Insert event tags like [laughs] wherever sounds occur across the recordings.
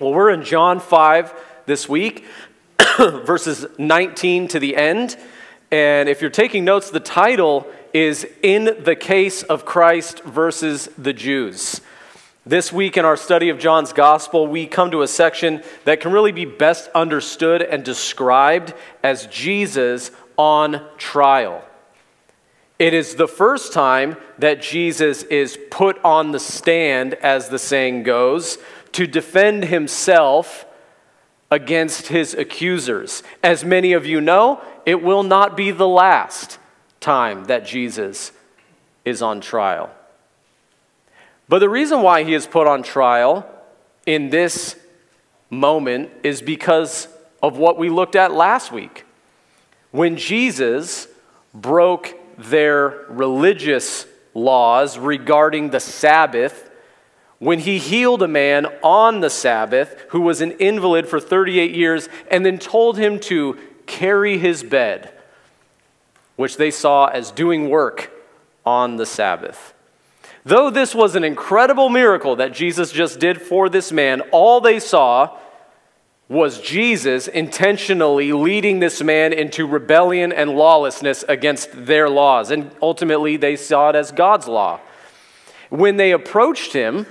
Well, we're in John 5 this week, [coughs] verses 19 to the end. And if you're taking notes, the title is In the Case of Christ versus the Jews. This week in our study of John's Gospel, we come to a section that can really be best understood and described as Jesus on trial. It is the first time that Jesus is put on the stand, as the saying goes, to defend himself against his accusers. As many of you know, it will not be the last time that Jesus is on trial. But the reason why he is put on trial in this moment is because of what we looked at last week. When Jesus broke their religious laws regarding the Sabbath when he healed a man on the Sabbath who was an invalid for 38 years and then told him to carry his bed, which they saw as doing work on the Sabbath. Though this was an incredible miracle that Jesus just did for this man, all they saw was Jesus intentionally leading this man into rebellion and lawlessness against their laws. And ultimately, they saw it as God's law. When they approached him,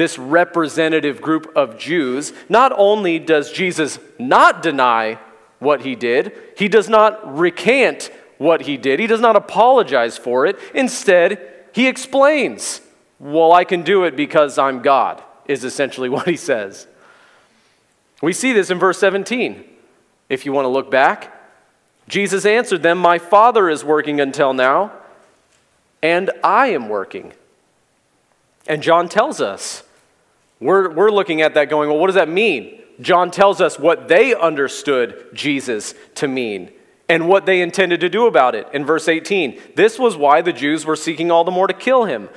this representative group of Jews, not only does Jesus not deny what he did, he does not recant what he did, he does not apologize for it. Instead, he explains, Well, I can do it because I'm God, is essentially [laughs] what he says. We see this in verse 17. If you want to look back, Jesus answered them, My Father is working until now, and I am working. And John tells us we're, we're looking at that going, well, what does that mean? John tells us what they understood Jesus to mean and what they intended to do about it in verse 18. This was why the Jews were seeking all the more to kill him.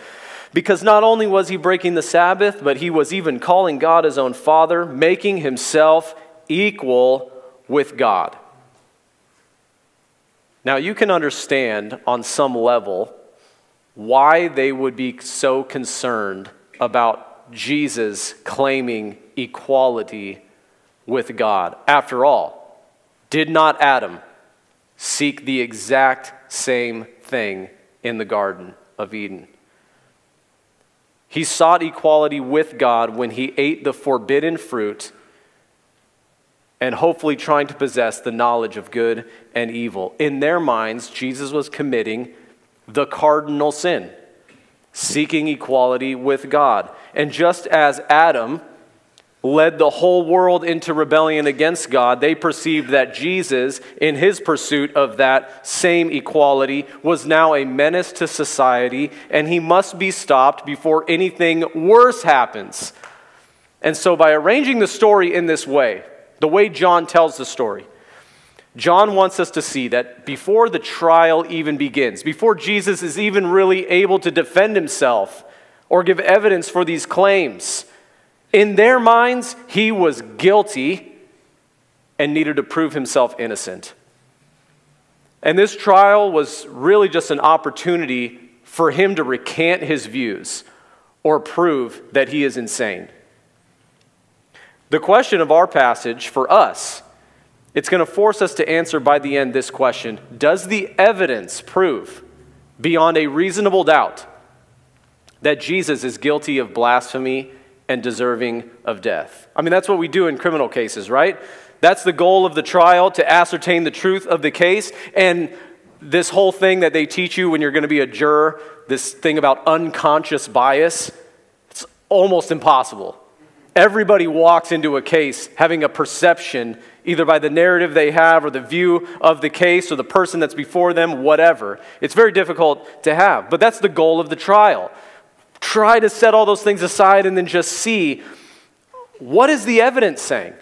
Because not only was he breaking the Sabbath, but he was even calling God his own Father, making himself equal with God. Now, you can understand on some level why they would be so concerned about Jesus claiming equality with God. After all, did not Adam seek the exact same thing in the Garden of Eden? He sought equality with God when he ate the forbidden fruit and hopefully trying to possess the knowledge of good and evil. In their minds, Jesus was committing the cardinal sin seeking equality with God. And just as Adam led the whole world into rebellion against God, they perceived that Jesus, in his pursuit of that same equality, was now a menace to society, and he must be stopped before anything worse happens. And so, by arranging the story in this way, the way John tells the story, John wants us to see that before the trial even begins, before Jesus is even really able to defend himself or give evidence for these claims, in their minds, he was guilty and needed to prove himself innocent. And this trial was really just an opportunity for him to recant his views or prove that he is insane. The question of our passage for us it's going to force us to answer by the end this question Does the evidence prove, beyond a reasonable doubt, that Jesus is guilty of blasphemy and deserving of death? I mean, that's what we do in criminal cases, right? That's the goal of the trial to ascertain the truth of the case. And this whole thing that they teach you when you're going to be a juror, this thing about unconscious bias, it's almost impossible. Everybody walks into a case having a perception either by the narrative they have or the view of the case or the person that's before them, whatever. It's very difficult to have. But that's the goal of the trial. Try to set all those things aside and then just see what is the evidence saying?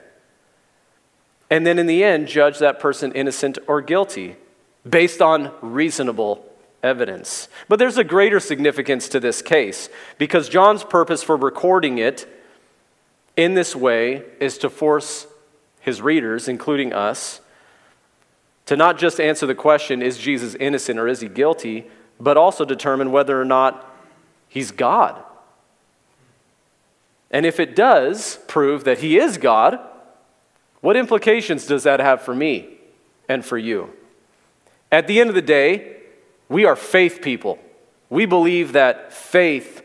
And then in the end, judge that person innocent or guilty based on reasonable evidence. But there's a greater significance to this case because John's purpose for recording it in this way is to force his readers, including us, to not just answer the question, is Jesus innocent or is he guilty, but also determine whether or not he's God. And if it does prove that he is God, what implications does that have for me and for you? At the end of the day, we are faith people. We believe that faith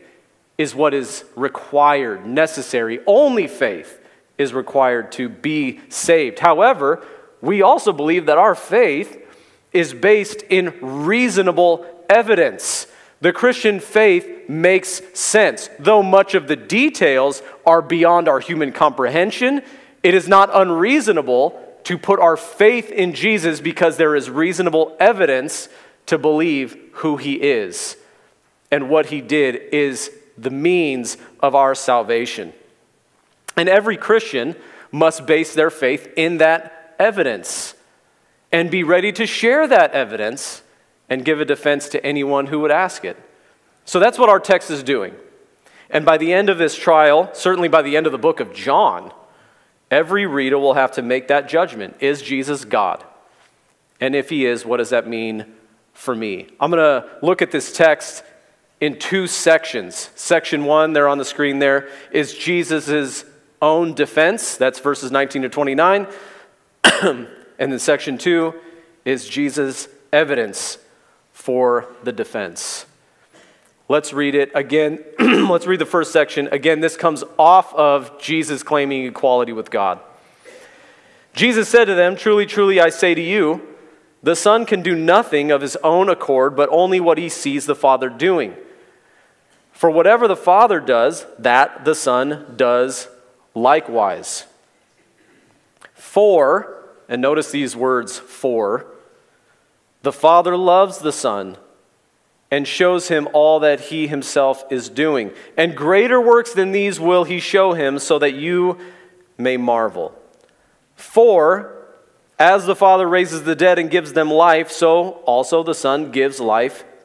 is what is required, necessary. Only faith is required to be saved. However, we also believe that our faith is based in reasonable evidence. The Christian faith makes sense. Though much of the details are beyond our human comprehension, it is not unreasonable to put our faith in Jesus because there is reasonable evidence to believe who he is. And what he did is the means of our salvation. And every Christian must base their faith in that evidence and be ready to share that evidence and give a defense to anyone who would ask it. So that's what our text is doing. And by the end of this trial, certainly by the end of the book of John, every reader will have to make that judgment. Is Jesus God? And if he is, what does that mean for me? I'm going to look at this text in two sections. Section one, there on the screen there, is Jesus' own defense. That's verses 19 to 29. [clears throat] and then section two is Jesus' evidence for the defense. Let's read it again. [clears throat] Let's read the first section. Again, this comes off of Jesus claiming equality with God. Jesus said to them, Truly, truly, I say to you, the Son can do nothing of his own accord, but only what he sees the Father doing. For whatever the Father does, that the Son does likewise. For, and notice these words, for, the Father loves the Son and shows him all that he himself is doing. And greater works than these will he show him, so that you may marvel. For, as the Father raises the dead and gives them life, so also the Son gives life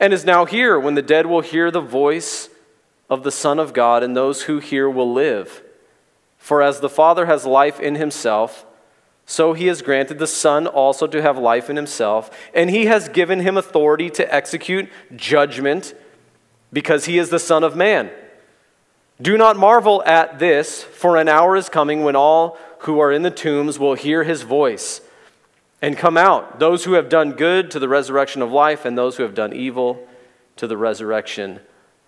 and is now here when the dead will hear the voice of the Son of God, and those who hear will live. For as the Father has life in himself, so he has granted the Son also to have life in himself, and he has given him authority to execute judgment because he is the Son of Man. Do not marvel at this, for an hour is coming when all who are in the tombs will hear his voice and come out, those who have done good to the resurrection of life, and those who have done evil to the resurrection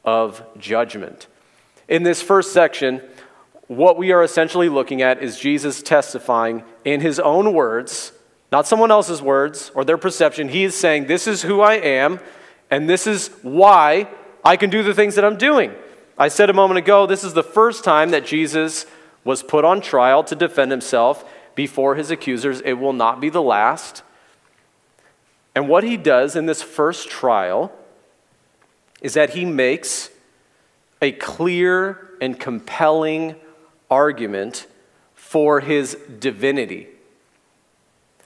of judgment. In this first section, what we are essentially looking at is Jesus testifying in his own words, not someone else's words or their perception. He is saying, This is who I am, and this is why I can do the things that I'm doing. I said a moment ago, this is the first time that Jesus was put on trial to defend himself before his accusers. It will not be the last. And what he does in this first trial is that he makes a clear and compelling argument for his divinity.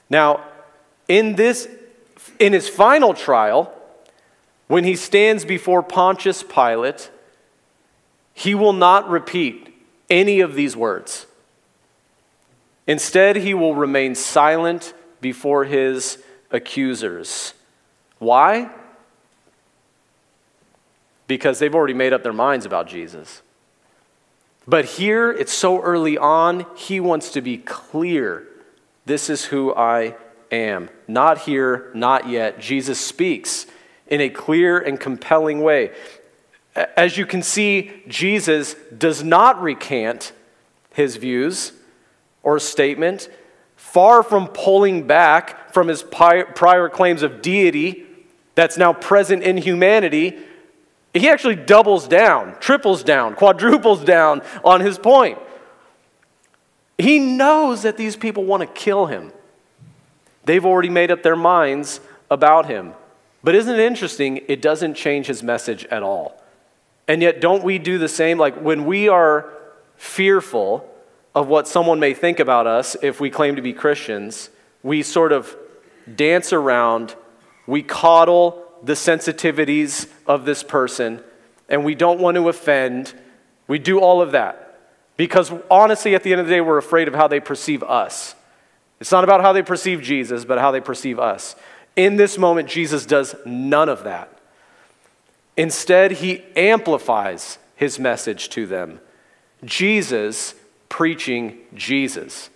Now, in this in his final trial, when he stands before Pontius Pilate, he will not repeat any of these words. Instead, he will remain silent before his accusers. Why? Because they've already made up their minds about Jesus. But here, it's so early on, he wants to be clear. This is who I am. Not here, not yet. Jesus speaks in a clear and compelling way. As you can see, Jesus does not recant his views or statement, far from pulling back from his prior claims of deity that's now present in humanity he actually doubles down, triples down, quadruples down on his point. He knows that these people want to kill him. They've already made up their minds about him. But isn't it interesting? It doesn't change his message at all. And yet, don't we do the same? Like when we are fearful of what someone may think about us if we claim to be Christians, we sort of dance around, we coddle the sensitivities of this person, and we don't want to offend. We do all of that because honestly, at the end of the day, we're afraid of how they perceive us. It's not about how they perceive Jesus, but how they perceive us. In this moment, Jesus does none of that. Instead, he amplifies his message to them. Jesus preaching Jesus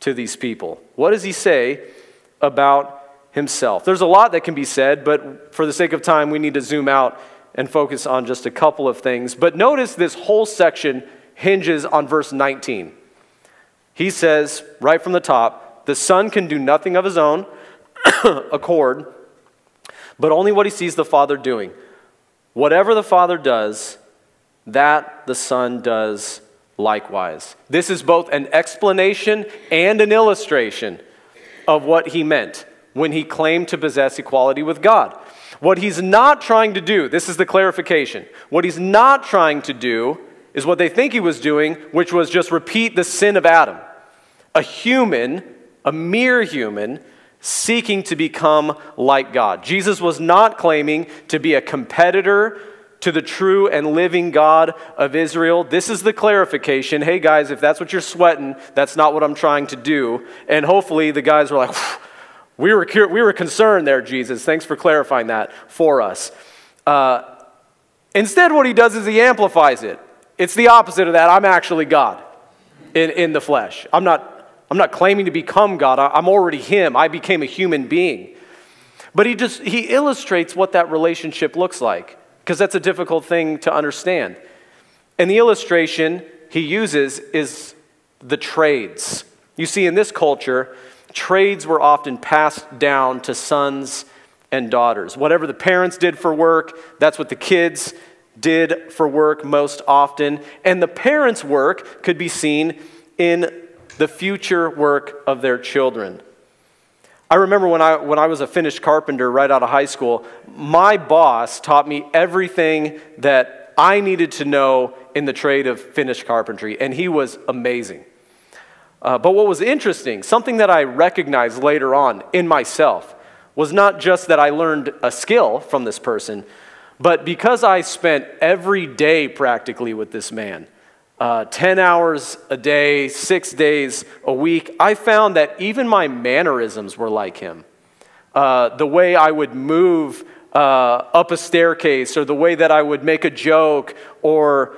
to these people. What does he say about himself? There's a lot that can be said, but for the sake of time, we need to zoom out and focus on just a couple of things. But notice this whole section hinges on verse 19. He says, right from the top, the Son can do nothing of his own [coughs] accord, but only what he sees the Father doing. Whatever the Father does, that the Son does likewise. This is both an explanation and an illustration of what he meant when he claimed to possess equality with God. What he's not trying to do, this is the clarification. What he's not trying to do is what they think he was doing, which was just repeat the sin of Adam. A human, a mere human, seeking to become like God. Jesus was not claiming to be a competitor to the true and living God of Israel. This is the clarification. Hey, guys, if that's what you're sweating, that's not what I'm trying to do. And hopefully the guys were like, we were, we were concerned there, Jesus. Thanks for clarifying that for us. Uh, instead, what he does is he amplifies it. It's the opposite of that. I'm actually God in, in the flesh. I'm not I'm not claiming to become God. I'm already Him. I became a human being. But he just he illustrates what that relationship looks like because that's a difficult thing to understand. And the illustration he uses is the trades. You see, in this culture, trades were often passed down to sons and daughters. Whatever the parents did for work, that's what the kids did for work most often. And the parents' work could be seen in the future work of their children. I remember when I, when I was a finished carpenter right out of high school, my boss taught me everything that I needed to know in the trade of finished carpentry, and he was amazing. Uh, but what was interesting, something that I recognized later on in myself, was not just that I learned a skill from this person, but because I spent every day practically with this man, uh, 10 hours a day, six days a week, I found that even my mannerisms were like him. Uh, the way I would move uh, up a staircase, or the way that I would make a joke, or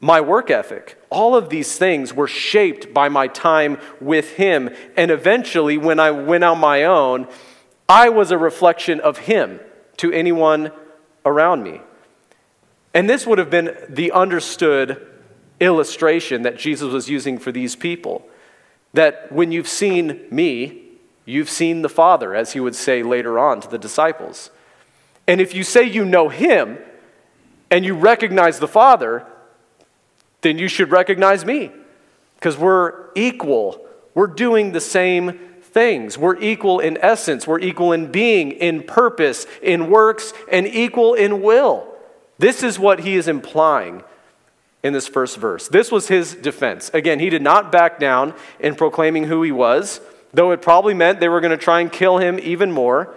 my work ethic. All of these things were shaped by my time with him. And eventually, when I went on my own, I was a reflection of him to anyone around me. And this would have been the understood illustration that Jesus was using for these people. That when you've seen me, you've seen the Father, as he would say later on to the disciples. And if you say you know him and you recognize the Father, then you should recognize me because we're equal. We're doing the same things. We're equal in essence, we're equal in being, in purpose, in works, and equal in will. This is what he is implying in this first verse. This was his defense. Again, he did not back down in proclaiming who he was, though it probably meant they were going to try and kill him even more.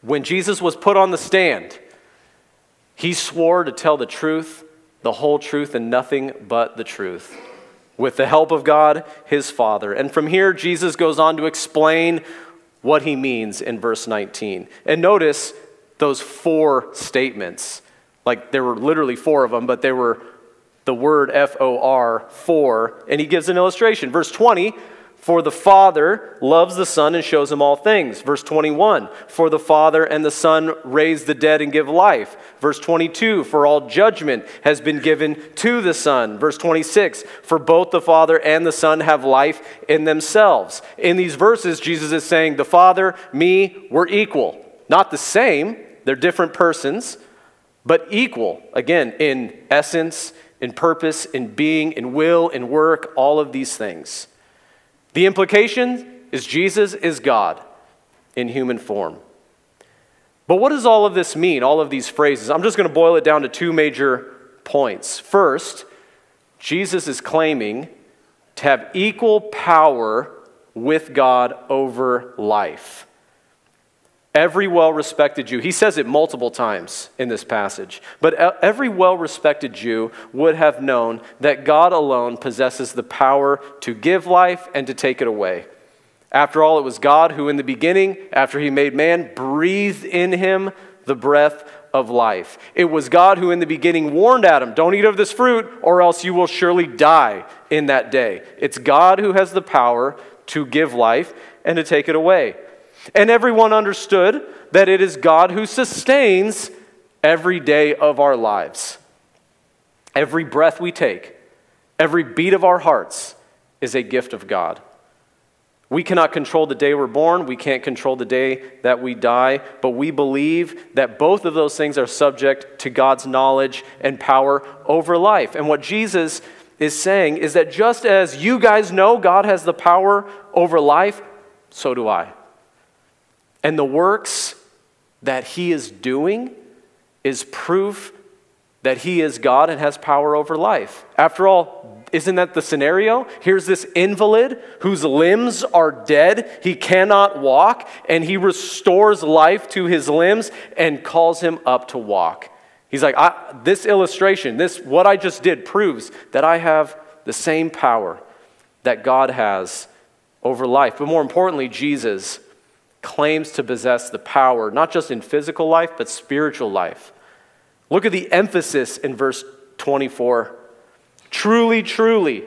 When Jesus was put on the stand, he swore to tell the truth, the whole truth, and nothing but the truth. With the help of God, his Father. And from here, Jesus goes on to explain what he means in verse 19. And notice those four statements like there were literally four of them, but they were the word F O R, for. And he gives an illustration. Verse 20, for the Father loves the Son and shows him all things. Verse 21, for the Father and the Son raise the dead and give life. Verse 22, for all judgment has been given to the Son. Verse 26, for both the Father and the Son have life in themselves. In these verses, Jesus is saying, the Father, me, we're equal. Not the same, they're different persons but equal, again, in essence, in purpose, in being, in will, in work, all of these things. The implication is Jesus is God in human form. But what does all of this mean, all of these phrases? I'm just going to boil it down to two major points. First, Jesus is claiming to have equal power with God over life. Every well respected Jew, he says it multiple times in this passage, but every well respected Jew would have known that God alone possesses the power to give life and to take it away. After all, it was God who, in the beginning, after he made man, breathed in him the breath of life. It was God who, in the beginning, warned Adam, Don't eat of this fruit, or else you will surely die in that day. It's God who has the power to give life and to take it away. And everyone understood that it is God who sustains every day of our lives. Every breath we take, every beat of our hearts is a gift of God. We cannot control the day we're born. We can't control the day that we die. But we believe that both of those things are subject to God's knowledge and power over life. And what Jesus is saying is that just as you guys know God has the power over life, so do I. And the works that he is doing is proof that he is God and has power over life. After all, isn't that the scenario? Here's this invalid whose limbs are dead. He cannot walk, and he restores life to his limbs and calls him up to walk. He's like, This illustration, this, what I just did, proves that I have the same power that God has over life. But more importantly, Jesus claims to possess the power, not just in physical life, but spiritual life. Look at the emphasis in verse 24. Truly, truly,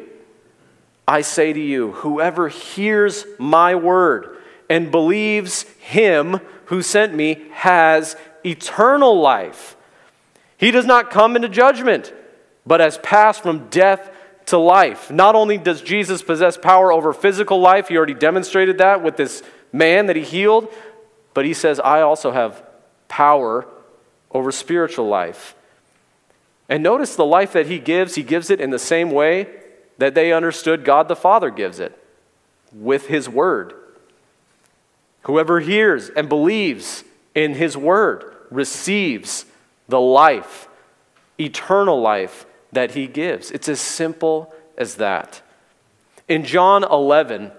I say to you, whoever hears my word and believes him who sent me has eternal life. He does not come into judgment, but has passed from death to life. Not only does Jesus possess power over physical life, he already demonstrated that with this man that he healed, but he says, I also have power over spiritual life. And notice the life that he gives, he gives it in the same way that they understood God the Father gives it with his word. Whoever hears and believes in his word receives the life, eternal life that he gives. It's as simple as that. In John 11,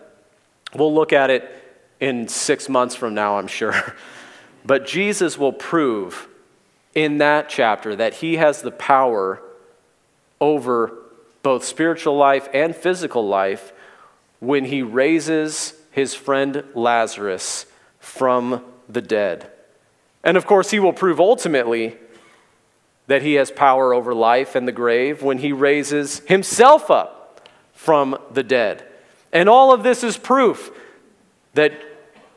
we'll look at it in six months from now, I'm sure. [laughs] But Jesus will prove in that chapter that he has the power over both spiritual life and physical life when he raises his friend Lazarus from the dead. And of course, he will prove ultimately that he has power over life and the grave when he raises himself up from the dead. And all of this is proof that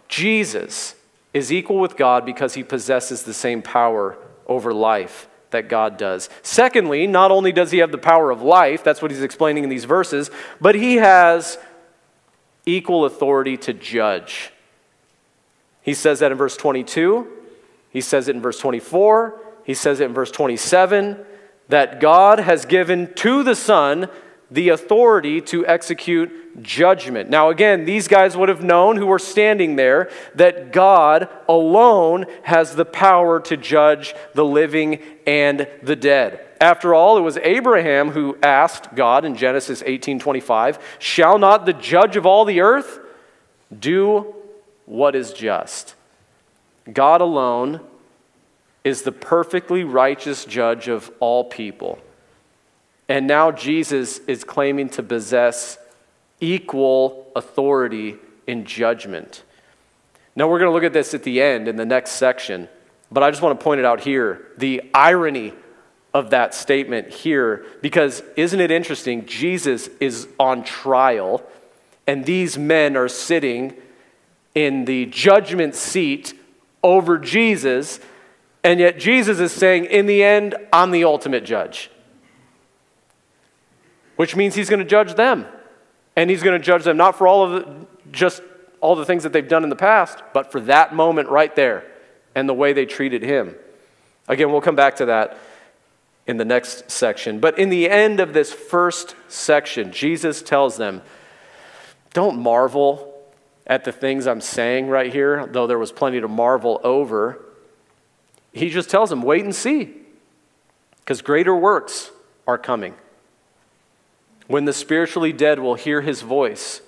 Jesus is equal with God because he possesses the same power over life that God does. Secondly, not only does he have the power of life, that's what he's explaining in these verses, but he has equal authority to judge. He says that in verse 22, he says it in verse 24, he says it in verse 27 that God has given to the Son the authority to execute judgment. Now, again, these guys would have known who were standing there that God alone has the power to judge the living and the dead. After all, it was Abraham who asked God in Genesis 18:25, "Shall not the judge of all the earth do what is just?" God alone is the perfectly righteous judge of all people. And now Jesus is claiming to possess equal authority in judgment. Now, we're going to look at this at the end in the next section, but I just want to point it out here the irony of that statement here, because isn't it interesting? Jesus is on trial, and these men are sitting in the judgment seat over Jesus and yet Jesus is saying, in the end, I'm the ultimate judge. Which means he's going to judge them. And he's going to judge them not for all of the, just all the things that they've done in the past, but for that moment right there and the way they treated him. Again, we'll come back to that in the next section. But in the end of this first section, Jesus tells them, Don't marvel at the things I'm saying right here, though there was plenty to marvel over. He just tells them, wait and see, because greater works are coming. When the spiritually dead will hear his voice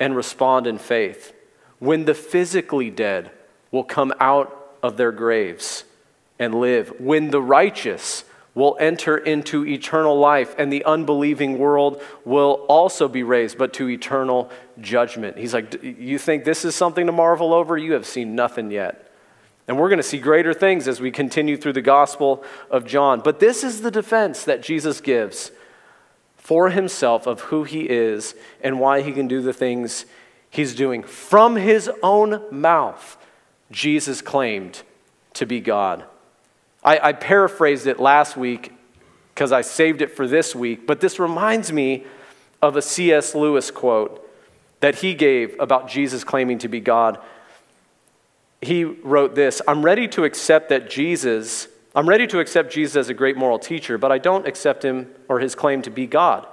and respond in faith, when the physically dead will come out of their graves and live, when the righteous will enter into eternal life and the unbelieving world will also be raised, but to eternal judgment. He's like, You think this is something to marvel over? You have seen nothing yet. And we're going to see greater things as we continue through the Gospel of John. But this is the defense that Jesus gives for himself of who he is and why he can do the things he's doing. From his own mouth, Jesus claimed to be God. I, I paraphrased it last week because I saved it for this week, but this reminds me of a C.S. Lewis quote that he gave about Jesus claiming to be God. He wrote this I'm ready to accept that Jesus I'm ready to accept Jesus as a great moral teacher, but I don't accept him or his claim to be God.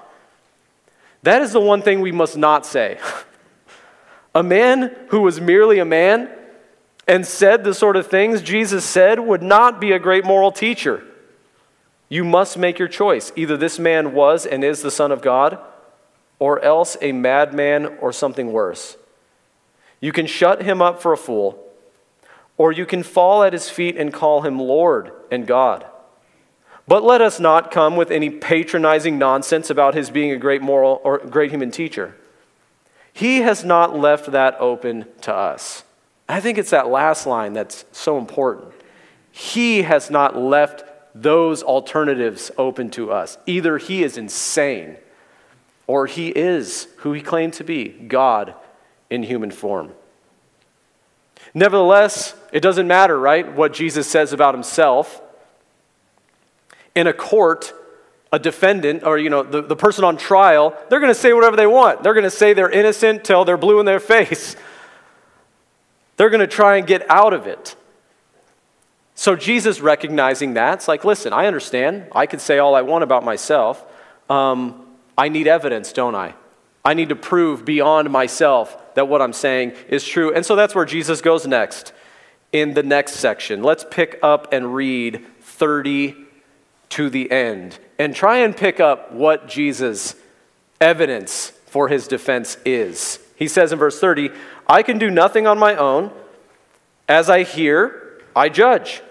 That is the one thing we must not say. [laughs] a man who was merely a man and said the sort of things Jesus said would not be a great moral teacher. You must make your choice. Either this man was and is the Son of God, or else a madman or something worse. You can shut him up for a fool or you can fall at his feet and call him Lord and God. But let us not come with any patronizing nonsense about his being a great moral or great human teacher. He has not left that open to us. I think it's that last line that's so important. He has not left those alternatives open to us. Either he is insane or he is who he claimed to be God in human form. Nevertheless, it doesn't matter, right, what Jesus says about himself. In a court, a defendant or you know the, the person on trial they're going to say whatever they want. They're going to say they're innocent till they're blue in their [laughs] face. They're going to try and get out of it. So jesus recognizing that it's like listen i understand. I can say all i want about myself. Um, i need evidence don't i? I need to prove beyond myself that what I'm saying is true. And so that's where Jesus goes next in the next section. Let's pick up and read 30 to the end and try and pick up what Jesus' evidence for his defense is. He says in verse 30, I can do nothing on my own. As I hear, I judge.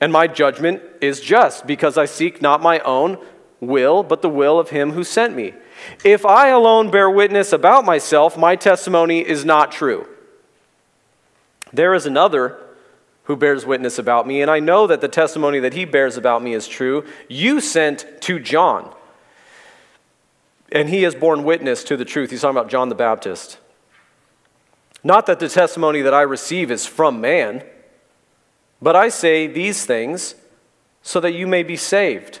And my judgment is just, because I seek not my own will, but the will of him who sent me. If I alone bear witness about myself, my testimony is not true. There is another who bears witness about me, and I know that the testimony that he bears about me is true. You sent to John, and he has borne witness to the truth. He's talking about John the Baptist. Not that the testimony that I receive is from man, but I say these things so that you may be saved.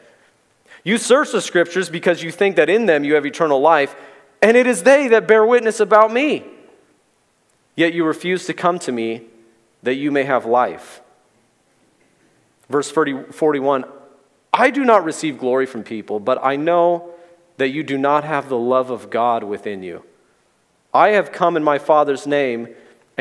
You search the scriptures because you think that in them you have eternal life, and it is they that bear witness about me. Yet you refuse to come to me that you may have life. Verse 40, 41 I do not receive glory from people, but I know that you do not have the love of God within you. I have come in my Father's name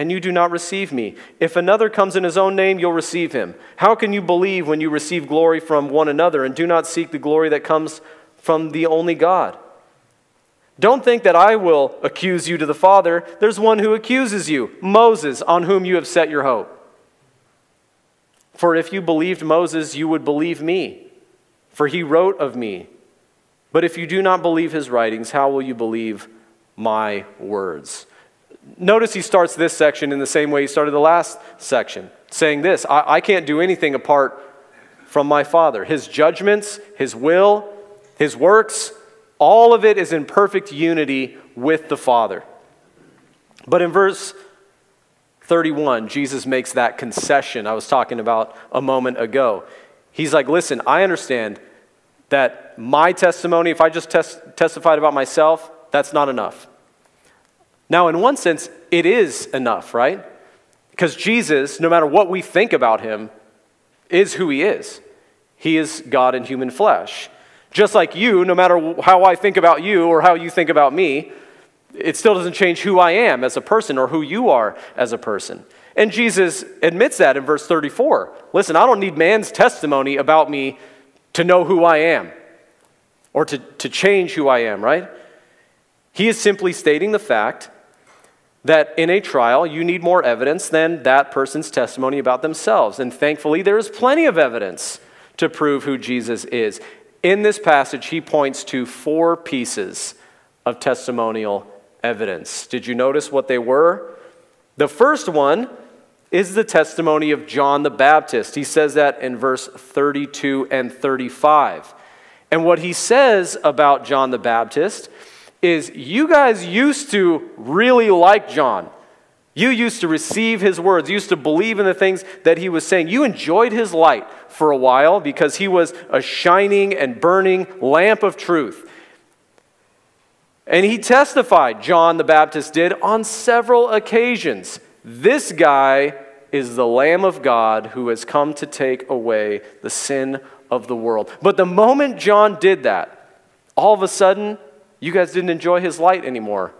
and you do not receive me. If another comes in his own name, you'll receive him. How can you believe when you receive glory from one another and do not seek the glory that comes from the only God? Don't think that I will accuse you to the Father. There's one who accuses you, Moses, on whom you have set your hope. For if you believed Moses, you would believe me, for he wrote of me. But if you do not believe his writings, how will you believe my words? Notice he starts this section in the same way he started the last section, saying this I, I can't do anything apart from my Father. His judgments, his will, his works, all of it is in perfect unity with the Father. But in verse 31, Jesus makes that concession I was talking about a moment ago. He's like, Listen, I understand that my testimony, if I just tes- testified about myself, that's not enough. Now, in one sense, it is enough, right? Because Jesus, no matter what we think about him, is who he is. He is God in human flesh. Just like you, no matter how I think about you or how you think about me, it still doesn't change who I am as a person or who you are as a person. And Jesus admits that in verse 34. Listen, I don't need man's testimony about me to know who I am or to, to change who I am, right? He is simply stating the fact that in a trial, you need more evidence than that person's testimony about themselves. And thankfully, there is plenty of evidence to prove who Jesus is. In this passage, he points to four pieces of testimonial evidence. Did you notice what they were? The first one is the testimony of John the Baptist. He says that in verse 32 and 35. And what he says about John the Baptist is you guys used to really like John. You used to receive his words, you used to believe in the things that he was saying. You enjoyed his light for a while because he was a shining and burning lamp of truth. And he testified, John the Baptist did, on several occasions. This guy is the Lamb of God who has come to take away the sin of the world. But the moment John did that, all of a sudden, you guys didn't enjoy his light anymore.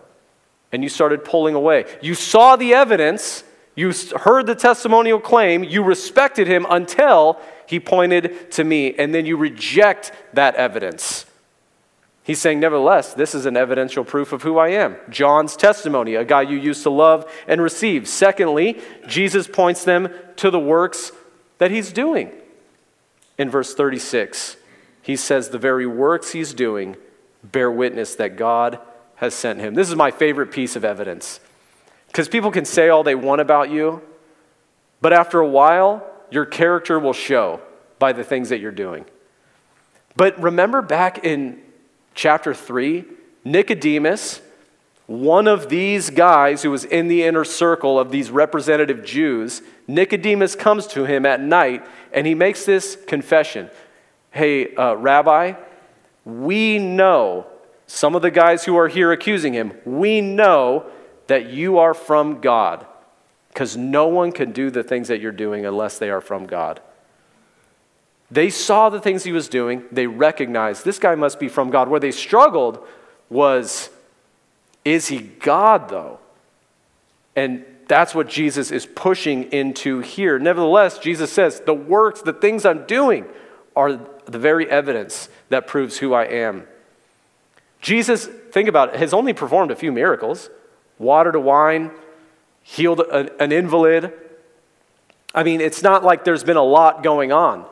And you started pulling away. You saw the evidence, you heard the testimonial claim, you respected him until he pointed to me, and then you reject that evidence. He's saying, nevertheless, this is an evidential proof of who I am. John's testimony, a guy you used to love and receive. Secondly, Jesus points them to the works that he's doing. In verse 36, he says, The very works he's doing bear witness that God has sent him. This is my favorite piece of evidence. Because people can say all they want about you, but after a while, your character will show by the things that you're doing. But remember back in chapter 3, Nicodemus, one of these guys who was in the inner circle of these representative Jews, Nicodemus comes to him at night and he makes this confession Hey, uh, Rabbi, we know, some of the guys who are here accusing him, we know that you are from God because no one can do the things that you're doing unless they are from God. They saw the things he was doing. They recognized this guy must be from God. Where they struggled was, is he God, though? And that's what Jesus is pushing into here. Nevertheless, Jesus says, the works, the things I'm doing, are the very evidence that proves who I am. Jesus, think about it, has only performed a few miracles water to wine, healed an invalid. I mean, it's not like there's been a lot going on.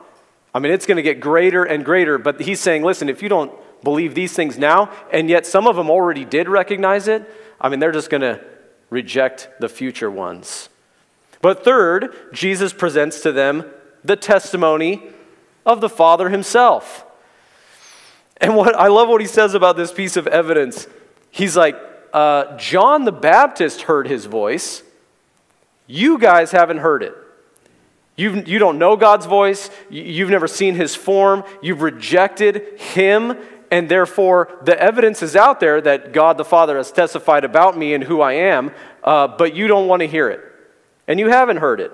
I mean, it's going to get greater and greater, but he's saying, listen, if you don't believe these things now, and yet some of them already did recognize it, I mean, they're just going to reject the future ones. But third, Jesus presents to them the testimony of the Father himself. And what I love what he says about this piece of evidence. He's like, uh, John the Baptist heard his voice. You guys haven't heard it. You've, you don't know God's voice. You've never seen his form. You've rejected him. And therefore, the evidence is out there that God the Father has testified about me and who I am, uh, but you don't want to hear it. And you haven't heard it.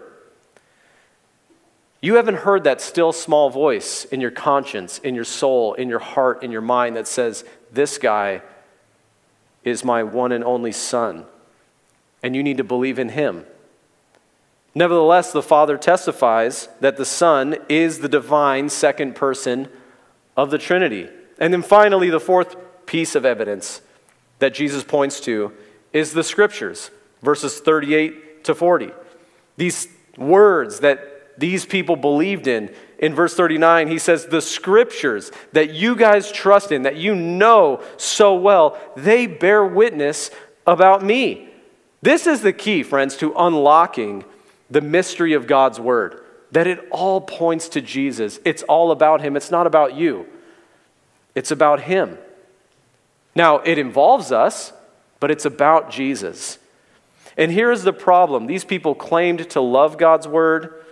You haven't heard that still small voice in your conscience, in your soul, in your heart, in your mind that says, This guy is my one and only son, and you need to believe in him. Nevertheless, the Father testifies that the Son is the divine second person of the Trinity. And then finally, the fourth piece of evidence that Jesus points to is the Scriptures, verses 38 to 40. These words that these people believed in. In verse 39, he says, The scriptures that you guys trust in, that you know so well, they bear witness about me. This is the key, friends, to unlocking the mystery of God's word, that it all points to Jesus. It's all about him, it's not about you, it's about him. Now, it involves us, but it's about Jesus. And here's the problem these people claimed to love God's word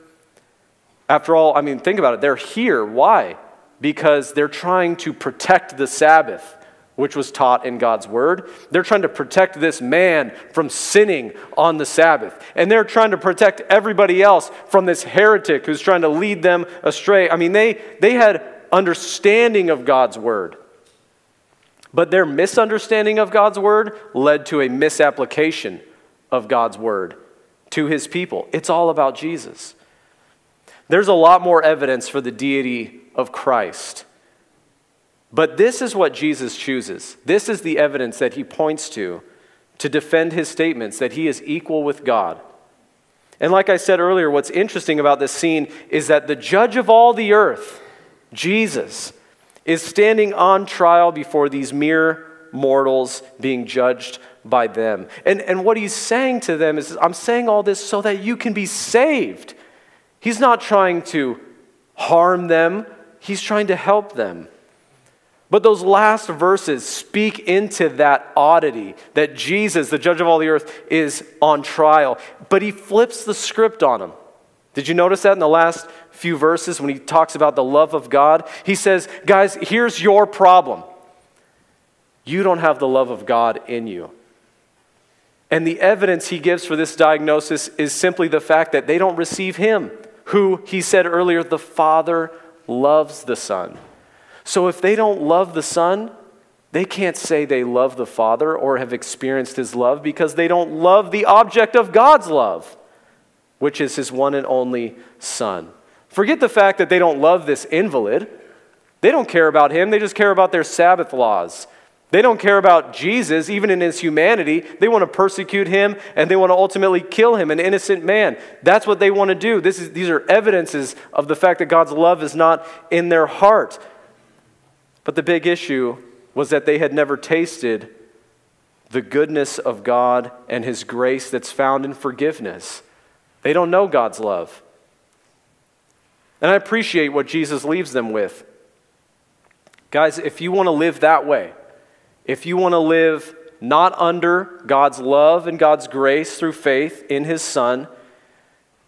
after all, I mean, think about it. They're here. Why? Because they're trying to protect the Sabbath. which was taught in God's word. They're trying to protect this man from sinning on the Sabbath. And they're trying to protect everybody else from this heretic who's trying to lead them astray. I mean, they, they had understanding of God's word. But their misunderstanding of God's word led to a misapplication of God's word to his people. It's all about Jesus. There's a lot more evidence for the deity of Christ. But this is what Jesus chooses. This is the evidence that he points to to defend his statements that he is equal with God. And like I said earlier, what's interesting about this scene is that the judge of all the earth, Jesus, is standing on trial before these mere mortals being judged by them. And, and what he's saying to them is, I'm saying all this so that you can be saved. He's not trying to harm them, he's trying to help them. But those last verses speak into that oddity that Jesus, the judge of all the earth, is on trial. But he flips the script on them. Did you notice that in the last few verses when he talks about the love of God? He says, Guys, here's your problem. You don't have the love of God in you. And the evidence he gives for this diagnosis is simply the fact that they don't receive him, who he said earlier, the Father loves the Son. So if they don't love the Son, they can't say they love the Father or have experienced his love because they don't love the object of God's love, which is his one and only Son. Forget the fact that they don't love this invalid. They don't care about him, they just care about their Sabbath laws. They don't care about Jesus, even in his humanity. They want to persecute him and they want to ultimately kill him, an innocent man. That's what they want to do. This is, these are evidences of the fact that God's love is not in their heart. But the big issue was that they had never tasted the goodness of God and his grace that's found in forgiveness. They don't know God's love. And I appreciate what Jesus leaves them with. Guys, if you want to live that way, if you want to live not under God's love and God's grace through faith in His Son,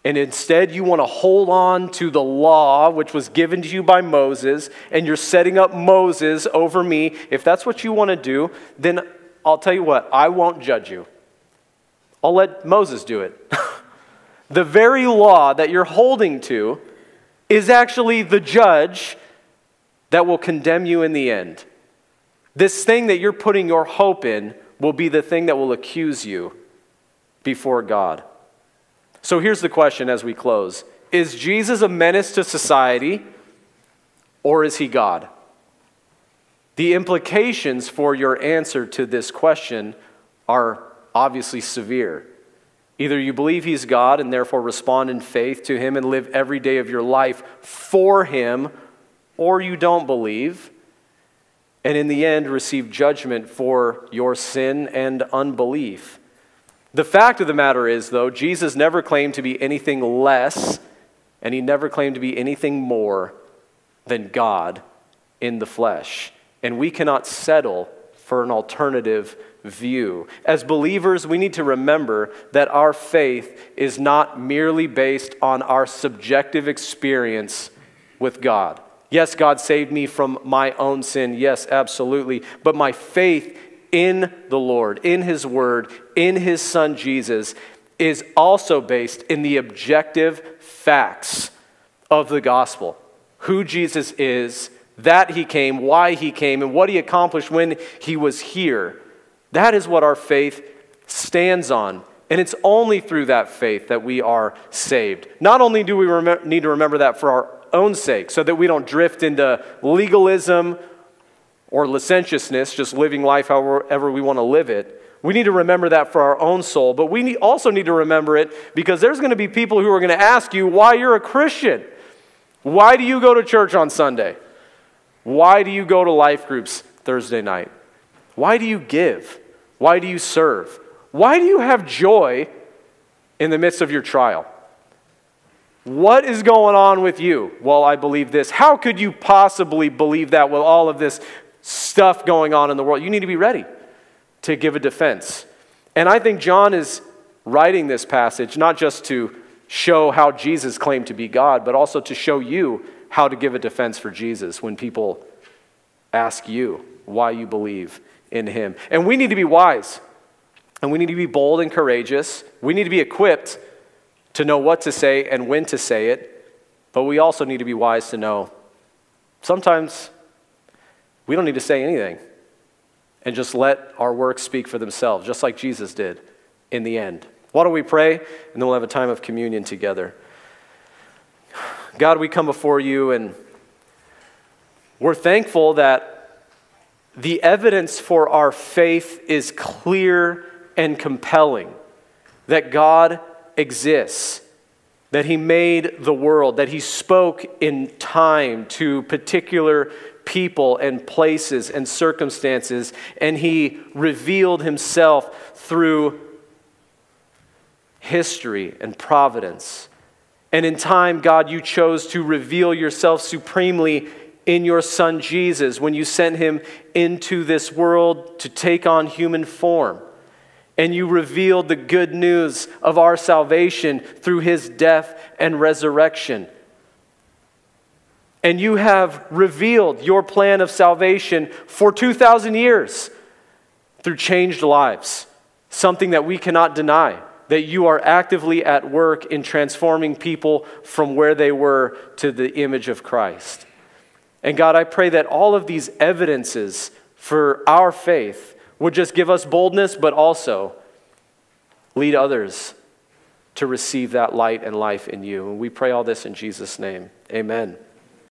and instead you want to hold on to the law which was given to you by Moses, and you're setting up Moses over me, if that's what you want to do, then I'll tell you what, I won't judge you. I'll let Moses do it. [laughs] the very law that you're holding to is actually the judge that will condemn you in the end. This thing that you're putting your hope in will be the thing that will accuse you before God. So here's the question as we close Is Jesus a menace to society or is he God? The implications for your answer to this question are obviously severe. Either you believe he's God and therefore respond in faith to him and live every day of your life for him, or you don't believe and in the end receive judgment for your sin and unbelief. The fact of the matter is, though, Jesus never claimed to be anything less, and he never claimed to be anything more than God in the flesh. And we cannot settle for an alternative view. As believers, we need to remember that our faith is not merely based on our subjective experience with God. Yes, God saved me from my own sin. Yes, absolutely. But my faith in the Lord, in His Word, in His Son Jesus, is also based in the objective facts of the gospel who Jesus is, that He came, why He came, and what He accomplished when He was here. That is what our faith stands on. And it's only through that faith that we are saved. Not only do we rem- need to remember that for our own sake, so that we don't drift into legalism or licentiousness, just living life however we want to live it. We need to remember that for our own soul, but we also need to remember it because there's going to be people who are going to ask you why you're a Christian. Why do you go to church on Sunday? Why do you go to life groups Thursday night? Why do you give? Why do you serve? Why do you have joy in the midst of your trial? What is going on with you? Well, I believe this. How could you possibly believe that with all of this stuff going on in the world? You need to be ready to give a defense. And I think John is writing this passage not just to show how Jesus claimed to be God, but also to show you how to give a defense for Jesus when people ask you why you believe in him. And we need to be wise. And we need to be bold and courageous. We need to be equipped to know what to say and when to say it. But we also need to be wise to know sometimes we don't need to say anything and just let our works speak for themselves, just like Jesus did in the end. Why don't we pray and then we'll have a time of communion together? God, we come before you and we're thankful that the evidence for our faith is clear and compelling. That God exists, that He made the world, that He spoke in time to particular people and places and circumstances, and He revealed Himself through history and providence. And in time, God, you chose to reveal yourself supremely in your Son Jesus when you sent him into this world to take on human form. And you revealed the good news of our salvation through his death and resurrection. And you have revealed your plan of salvation for 2,000 years through changed lives, something that we cannot deny that you are actively at work in transforming people from where they were to the image of Christ. And God, I pray that all of these evidences for our faith would just give us boldness, but also lead others to receive that light and life in you. And we pray all this in Jesus' name. Amen.